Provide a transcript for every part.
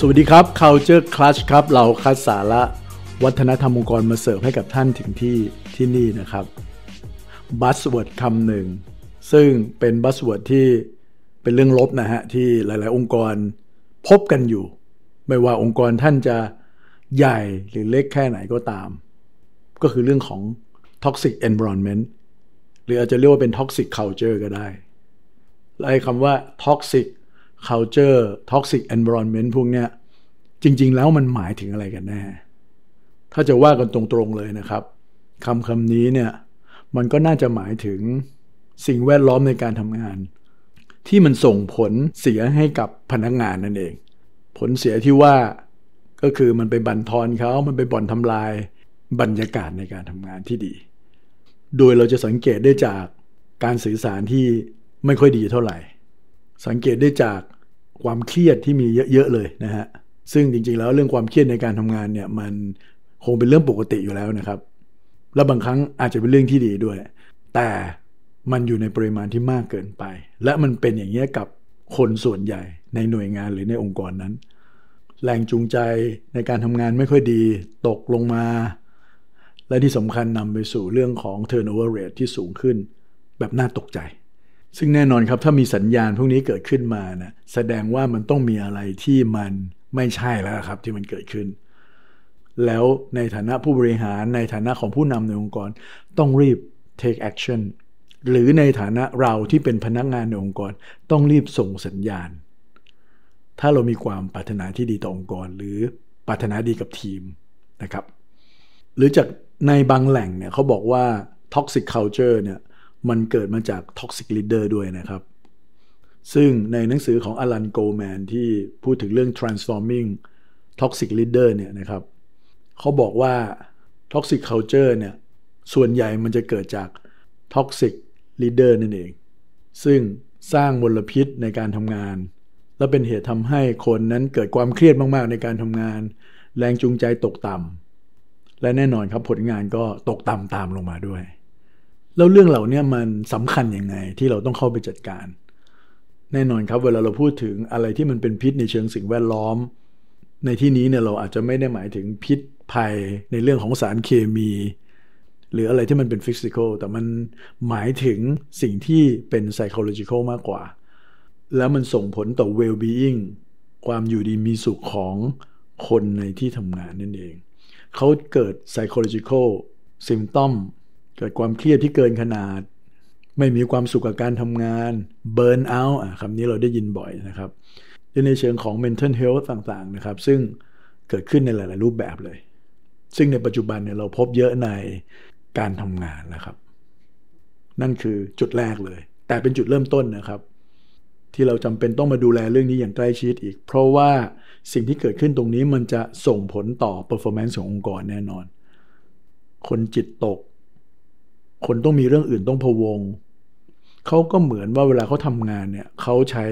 สวัสดีครับ Culture Crush ครับ เราคัดสาระวัฒนธรรมองค์กรมาเสิร์ฟให้กับท่านถึงที่ที่นี่นะครับ buzzword คำหนึ่ง ซึ่งเป็น buzzword ที่เป็นเรื่องลบนะฮะ ที่หลาย ๆ องค์กรพบกันอยู่ ไม่ว่าองค์กรท่านจะใหญ่หรือเล็กแค่ไหนก็ตาม ก็คือเรื่องของ toxic environment หรืออาจจะเรียกว่าเป็น toxic culture ก็ได้ไอ้คำว่า toxic culture toxic environment พวกเนี้ยจริง ๆ แล้วมันหมายถึงอะไรกันแน่ ถ้าจะว่ากันตรงๆเลยนะครับคำคำนี้เนี่ยมันก็น่าจะหมายถึงสิ่งแวดล้อมในการทำงาน ที่มันส่งผลเสียให้กับพนักงานนั่นเอง ผลเสียที่ว่าก็คือมันไปบั่นทอนเขา มันไปบ่อนทำลายบรรยากาศในการทำงานที่ดี โดยเราจะสังเกตได้จากการสื่อสารที่ไม่ค่อยดีเท่าไหร่ สังเกตได้จากความเครียดที่มีเยอะๆเลยนะฮะซึ่งจริงๆแล้วเรื่องความเครียดในการทำงานเนี่ยมันคงเป็นเรื่องปกติอยู่แล้วนะครับ และบางครั้งอาจจะเป็นเรื่องที่ดีด้วย แต่มันอยู่ในปริมาณที่มากเกินไป และมันเป็นอย่างนี้กับคนส่วนใหญ่ในหน่วยงานหรือในองค์กรนั้น แรงจูงใจในการทำงานไม่ค่อยดีตกลงมา และที่สำคัญนำไปสู่เรื่องของ turnover rate ที่สูงขึ้น แบบน่าตกใจ ซึ่งแน่นอนครับถ้ามีสัญญาณพวกนี้เกิดขึ้นมานะแสดงว่ามันต้องมีอะไรที่มันไม่ใช่แล้วครับที่มันเกิดขึ้น แล้วในฐานะผู้บริหารในฐานะของผู้นำในองค์กรต้องรีบ take action หรือในฐานะเราที่เป็นพนักงานในองค์กร ต้องรีบส่งสัญญาณ ถ้าเรามีความปรารถนาที่ดีต่อองค์กร หรือปรารถนาดีกับทีมนะครับ หรือจากในบางแหล่งเนี่ยเขาบอกว่า toxic culture เนี่ย มันเกิดมาจาก toxic leader ด้วยนะครับ ซึ่งในหนังสือของอลันโกแมนที่พูดถึงเรื่อง transforming toxic leader เนี่ยนะครับเขาบอกว่า toxic culture เนี่ยส่วนใหญ่มันจะเกิดจาก toxic leader นั่นเอง ซึ่งสร้างมลพิษในการทำงาน และเป็นเหตุทำให้คนนั้นเกิดความเครียดมากๆ ในการทำงาน แรงจูงใจตกต่ำและแน่นอนครับผลงานก็ตกต่ำตามลงมาด้วย แล้วเรื่องเหล่านี้มันสำคัญยังไงที่เราต้องเข้าไปจัดการ แน่นอนครับเวลาเราพูดถึงอะไรที่มันเป็นพิษในเชิงสิ่งแวดล้อม ในที่นี้เนี่ยเราอาจจะไม่ได้หมายถึงพิษภัยในเรื่องของสารเคมี หรืออะไรที่มันเป็นฟิสิกอลแต่มันหมายถึงสิ่งที่เป็น psychological มากกว่า แล้วมันส่งผลต่อ well-being ความอยู่ดีมีสุขของคนในที่ทำงานนั่นเอง เขาเกิด psychological symptom เกิดความเครียดที่เกินขนาด ไม่มีความสุขกับการทำงาน burn out คำนี้เราได้ยินบ่อยนะครับในเชิงของ mental health ต่างๆนะครับ ซึ่งเกิดขึ้นในหลายๆรูปแบบเลย ซึ่งในปัจจุบันเนี่ยเราพบเยอะในการทำงานนะครับ นั่นคือจุดแรกเลย แต่เป็นจุดเริ่มต้นนะครับ ที่เราจำเป็นต้องมาดูแลเรื่องนี้อย่างใกล้ชิดอีก เพราะว่าสิ่งที่เกิดขึ้นตรงนี้มันจะส่งผลต่อ performance ขององค์กรแน่นอน คนจิตตก คนต้องมีเรื่องอื่นต้องพะวงเขาก็เหมือนว่าเวลาเขาทำงานเนี่ยเขาใช้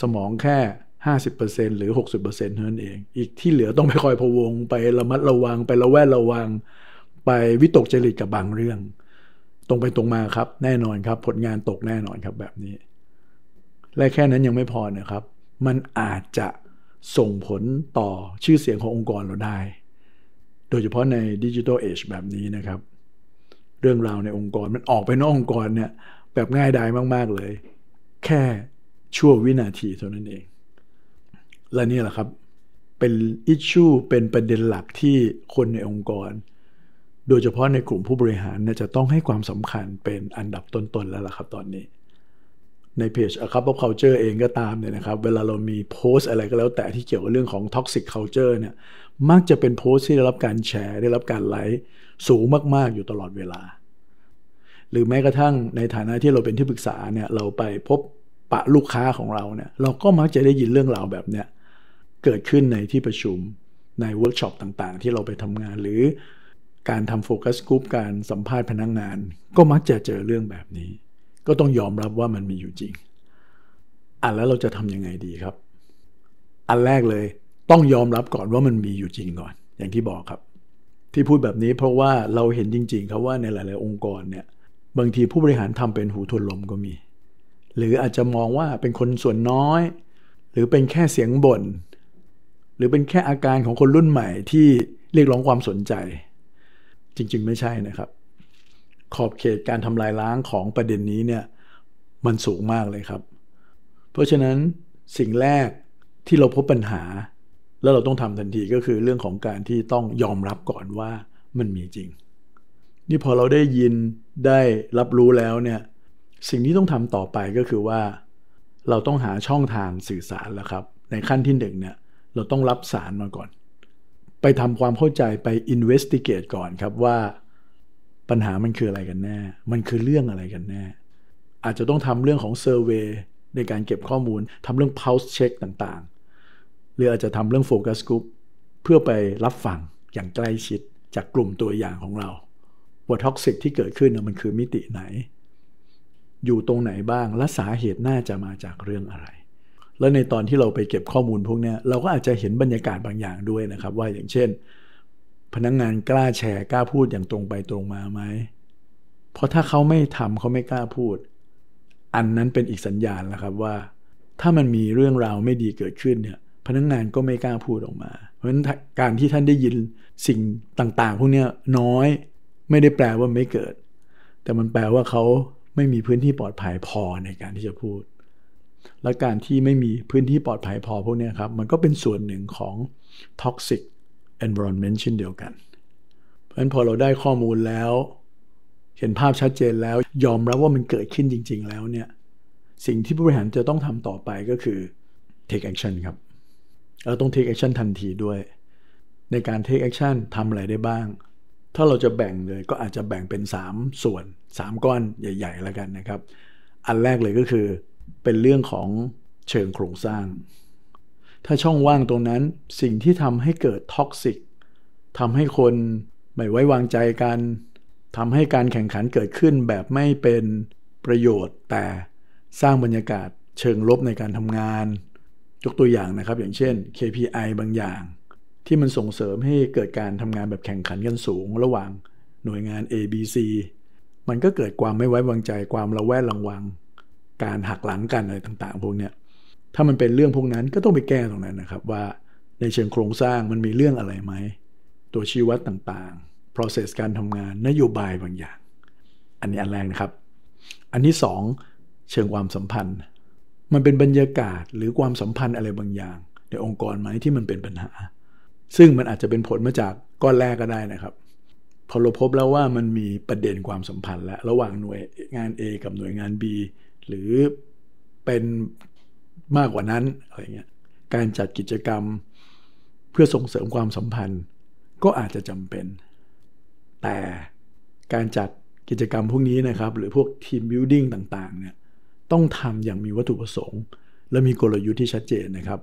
สมองแค่ 50%หรือ 60%เท่านั้นเอง อีกที่เหลือต้องไปคอยพะวง ไประมัดระวังไประแวดระวัง ไปวิตกจริตกับบางเรื่อง ตรงไปตรงมาครับ แน่นอนครับ ผลงานตกแน่นอนครับแบบนี้ และแค่นั้นยังไม่พอนะครับ มันอาจจะส่งผลต่อชื่อเสียงขององค์กรเราได้ โดยเฉพาะในดิจิทัลเอชแบบนี้นะครับ เรื่องราวในองค์กรมันออกไปนอกองค์กรเนี่ยแบบง่ายดายมาก ๆ เลย แค่ชั่ววินาทีเท่านั้นเอง และนี่แหละครับ เป็นอิชชูเป็นประเด็นหลักที่คนในองค์กร โดยเฉพาะในกลุ่มผู้บริหารเนี่ยจะต้องให้ความสำคัญเป็นอันดับต้น ๆ แล้วล่ะครับตอนนี้ ในเพจ A Cup of Culture เองก็ตามเนี่ยนะครับ เวลาเรามีโพสอะไรก็แล้วแต่ที่เกี่ยวกับเรื่องของ Toxic Culture เนี่ยมักจะเป็นโพสที่ได้รับการแชร์ได้รับการไลค์สูงมากๆอยู่ตลอดเวลา หรือแม้กระทั่งในฐานะที่เราเป็นที่ปรึกษาเนี่ยเราไปพบปะลูกค้าของเราเนี่ยเราก็มักจะได้ยินเรื่องราวแบบเนี้ยเกิดขึ้นในที่ประชุมในเวิร์กช็อปต่างๆ ที่เราไปทำงานหรือการทำโฟกัสกลุ่มการสัมภาษณ์พนักงาน ก็มักจะเจอเรื่องแบบนี้ ก็ต้องยอมรับว่ามันมีอยู่จริง อะแล้วเราจะทำยังไงดีครับ อันแรกเลยต้องยอมรับก่อนว่ามันมีอยู่จริงก่อน อย่างที่บอกครับ ที่พูดแบบนี้เพราะว่าเราเห็นจริงๆครับว่าในหลาย ๆ องค์กรเนี่ย บางทีผู้บริหารทำเป็นหูทวนลมก็มี หรืออาจจะมองว่าเป็นคนส่วนน้อย หรือเป็นแค่เสียงบน่น หรือเป็นแค่อาการของคนรุ่นใหม่ที่เรียกร้องความสนใจ จริงๆ ไม่ใช่นะครับ ขอบเขตการทำลายล้างของประเด็นนี้เนี่ยมันสูงมากเลยครับ เพราะฉะนั้นสิ่งแรกที่เราพบปัญหา แล้วเราต้องทำทันทีก็คือเรื่องของการที่ต้องยอมรับก่อนว่ามันมีจริง นี่พอเราได้ยิน ได้รับรู้แล้วเนี่ยสิ่งที่ต้องทำต่อไปก็คือว่า เราต้องหาช่องทางสื่อสารแล้วครับ ในขั้นที่หนึ่งเนี่ยเราต้องรับสารมาก่อน ไปทำความเข้าใจไป investigate ก่อนครับว่าปัญหามันคืออะไรกันแน่ มันคือเรื่องอะไรกันแน่ อาจจะต้องทำเรื่องของ survey ในการเก็บข้อมูลทำเรื่อง pulse check ต่างๆ หรืออาจจะทำเรื่อง focus group เพื่อไปรับฟังอย่างใกล้ชิดจากกลุ่มตัวอย่างของเรา ว่าท็อกซิกที่เกิดขึ้นมันคือมิติไหน อยู่ตรงไหนบ้างและสาเหตุน่าจะมาจากเรื่องอะไร แล้วในตอนที่เราไปเก็บข้อมูลพวกนี้เราก็อาจจะเห็นบรรยากาศบางอย่างด้วยนะครับ ว่าอย่างเช่น พนักงงานกล้าแชร์กล้าพูดอย่างตรงไปตรงมาไหมเพราะถ้าเขาไม่ทำเขาไม่กล้าพูด อันนั้นเป็นอีกสัญญาณแล้วครับว่า ถ้ามันมีเรื่องราวไม่ดีเกิดขึ้นเนี่ยพนักงงานก็ไม่กล้าพูดออกมา เพราะฉะนั้นการที่ท่านได้ยินสิ่งต่างๆ พวกนี้น้อย ไม่ได้แปลว่าไม่เกิด แต่มันแปลว่าเขาไม่มีพื้นที่ปลอดภัยพอในการที่จะพูด และการที่ไม่มีพื้นที่ปลอดภัยพอพวกนี้ครับ มันก็เป็นส่วนหนึ่งของ toxic environment เช่นเดียวกัน เพราะฉะนั้นพอเราได้ข้อมูลแล้ว เห็นภาพชัดเจนแล้ว ยอมรับว่ามันเกิดขึ้นจริง ๆ แล้วเนี่ย สิ่งที่ผู้บริหารจะต้องทำต่อไปก็คือ take action ครับ เราต้อง take action ทันทีด้วย ในการ take action ทำอะไรได้บ้าง ถ้าเราจะแบ่งเลยก็อาจจะแบ่งเป็น 3 ส่วน 3 ก้อนใหญ่ ๆ แล้วกันนะครับ อันแรกเลยก็คือเป็นเรื่องของเชิงโครงสร้าง ถ้าช่องว่างตรงนั้นสิ่งที่ทำให้เกิดท็อกซิกทำให้คนไม่ไว้วางใจกันทำให้การแข่งขันเกิดขึ้นแบบไม่เป็นประโยชน์ แต่สร้างบรรยากาศเชิงลบในการทำงาน ยกตัวอย่างนะครับ อย่างเช่น KPI บางอย่าง ที่มันส่งเสริมให้เกิดการทำงานแบบแข่งขันกันสูง ระหว่างหน่วยงาน A B C มันก็เกิดความไม่ไว้วางใจความระแวดระวัง การหักหลังกันอะไรต่างๆ พวกเนี้ยถ้ามันเป็นเรื่องพวกนั้นก็ต้องไปแก้ตรงนั้นนะครับว่าในเชิงโครงสร้างมันมีเรื่องอะไรไหม ตัวชี้วัดต่างๆ process การทำงานนโยบายบางอย่าง อันนี้อันแรกนะครับ อันที่สองเชิงความสัมพันธ์ มันเป็นบรรยากาศหรือความสัมพันธ์อะไรบางอย่าง ในองค์กรไหมที่มันเป็นปัญหา ซึ่งมันอาจจะเป็นผลมาจากก้อนแรกก็ได้นะครับพอเราพบแล้วว่ามันมีประเด็นความสัมพันธ์และระหว่างหน่วยงาน A กับหน่วยงาน B หรือเป็นมากกว่านั้นอะไรเงี้ยการจัดกิจกรรมเพื่อส่งเสริมความสัมพันธ์ ก็อาจจะจำเป็น แต่การจัดกิจกรรมพวกนี้นะครับ หรือพวกทีมบิวดิ้งต่างๆเนี่ยต้องทำอย่างมีวัตถุประสงค์ และมีกลยุทธ์ที่ชัดเจนนะครับ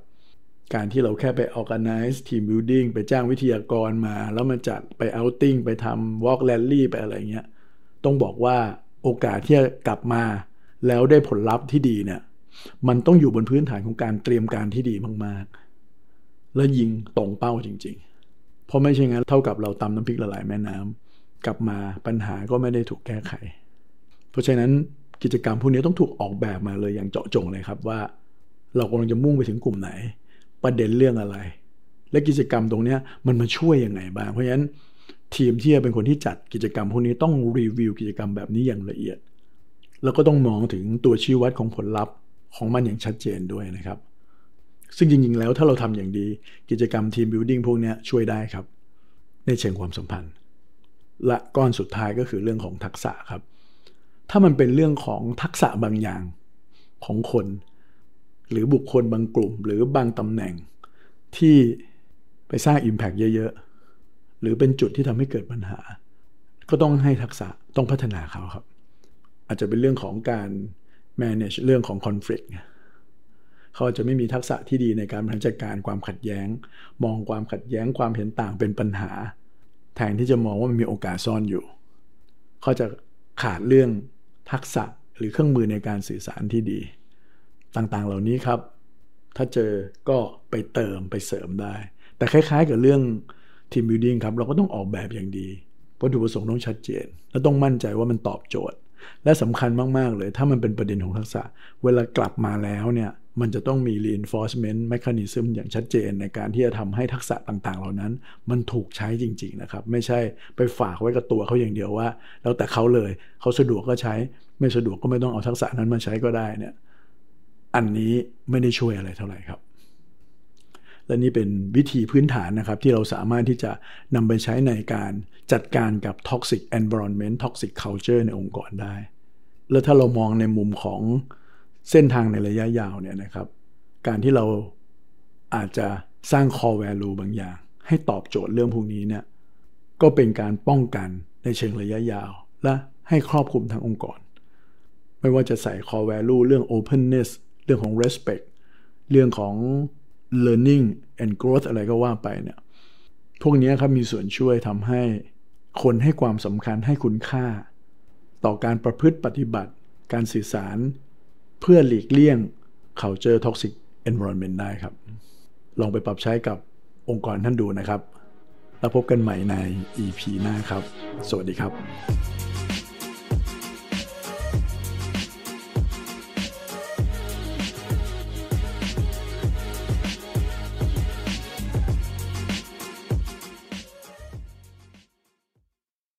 การที่เราแค่ไป organize team building ไปจ้างวิทยากรมา แล้วมาจัดไป outing ไปทำ walk rally ไปอะไรเงี้ย ต้องบอกว่าโอกาสที่จะกลับมา แล้วได้ผลลัพธ์ที่ดีเนี่ย มันต้องอยู่บนพื้นฐานของการเตรียมการที่ดีมากๆ และยิงตรงเป้าจริง ๆ เพราะไม่ใช่งั้นเท่ากับเราตำน้ำพริกละลายแม่น้ำกลับมาปัญหาก็ไม่ได้ถูกแก้ไข เพราะฉะนั้นกิจกรรมพวกนี้ต้องถูกออกแบบมาเลยอย่างเจาะจงเลยครับว่า เรากำลังจะมุ่งไปถึงกลุ่มไหน ประเด็นเรื่องอะไร และกิจกรรมตรงนี้มันมาช่วยยังไงบ้าง เพราะฉะนั้นทีมที่จะเป็นคนที่จัดกิจกรรมพวกนี้ต้องรีวิวกิจกรรมแบบนี้อย่างละเอียด แล้วก็ต้องมองถึงตัวชี้วัดของผลลัพธ์ของมันอย่างชัดเจนด้วยนะครับ ซึ่งจริงๆแล้วถ้าเราทำอย่างดี กิจกรรมทีมบิวดิ้งพวกนี้ช่วยได้ครับ ในเชิงความสัมพันธ์ และก้อนสุดท้ายก็คือเรื่องของทักษะครับ ถ้ามันเป็นเรื่องของทักษะบางอย่างของคน หรือบุคคลบางกลุ่ม หรือบางตำแหน่งที่ไปสร้าง Impact เยอะๆ หรือเป็นจุดที่ทำให้เกิดปัญหา ก็ต้องให้ทักษะต้องพัฒนาเขาครับ อาจจะเป็นเรื่องของการ manage เรื่องของ conflict เขาจะไม่มีทักษะที่ดีในการบริหารจัดการความขัดแย้ง มองความขัดแย้งความเห็นต่างเป็นปัญหา แทนที่จะมองว่ามันมีโอกาสซ่อนอยู่ เขาจะขาดเรื่องทักษะหรือเครื่องมือในการสื่อสารที่ดี ต่างๆ เหล่านี้ครับ ถ้าเจอก็ไปเติมไปเสริมได้ แต่คล้ายๆกับเรื่องทีมบิวดิ้งครับ เราก็ต้องออกแบบอย่างดีวัตถุประสงค์ต้องชัดเจน และต้องมั่นใจว่ามันตอบโจทย์ และสำคัญมากๆเลย ถ้ามันเป็นประเด็นของทักษะ เวลากลับมาแล้วเนี่ยมันจะต้องมี reinforcement mechanism อย่างชัดเจนในการที่จะทำให้ทักษะต่างๆ เหล่านั้น มันถูกใช้จริง ๆ นะครับ ไม่ใช่ไปฝากไว้กับตัวเขาอย่างเดียวว่า แล้วแต่เขาเลยเขาสะดวกก็ใช้ ไม่สะดวกก็ไม่ต้องเอาทักษะนั้นมาใช้ก็ได้เนี่ย อันนี้ไม่ได้ช่วยอะไรเท่าไหร่ครับ และนี่เป็นวิธีพื้นฐานนะครับ ที่เราสามารถที่จะนำไปใช้ในการจัดการกับ toxic environment toxic culture ในองค์กรได้ แล้วถ้าเรามองในมุมของเส้นทางในระยะยาวเนี่ยนะครับ การที่เราอาจจะสร้าง core value บางอย่าง ให้ตอบโจทย์เรื่องพวกนี้เนี่ยก็เป็นการป้องกันในเชิงระยะยาว และให้ครอบคลุมทั้งองค์กร ไม่ว่าจะใส่ core value เรื่อง openness รื่องของ respect เรื่องของ learning and growth อะไรก็ว่าไปเนี่ย พวกนี้ครับมีส่วนช่วยทำให้คนให้ความสำคัญให้คุณค่า ต่อการประพฤติปฏิบัติ การสื่อสาร เพื่อหลีกเลี่ยง culture toxic environment ได้ครับ ลองไปปรับใช้กับองค์กรท่านดูนะครับ แล้วพบกันใหม่ใน EP หน้าครับ สวัสดีครับ